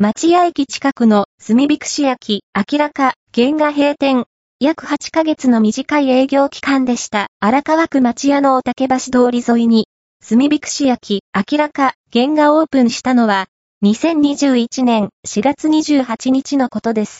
町屋駅近くの炭火串焼き、明らか、原画閉店。約8ヶ月の短い営業期間でした。荒川区町屋の大竹橋通り沿いに、炭火串焼き、明らか、原画オープンしたのは、2021年4月28日のことです。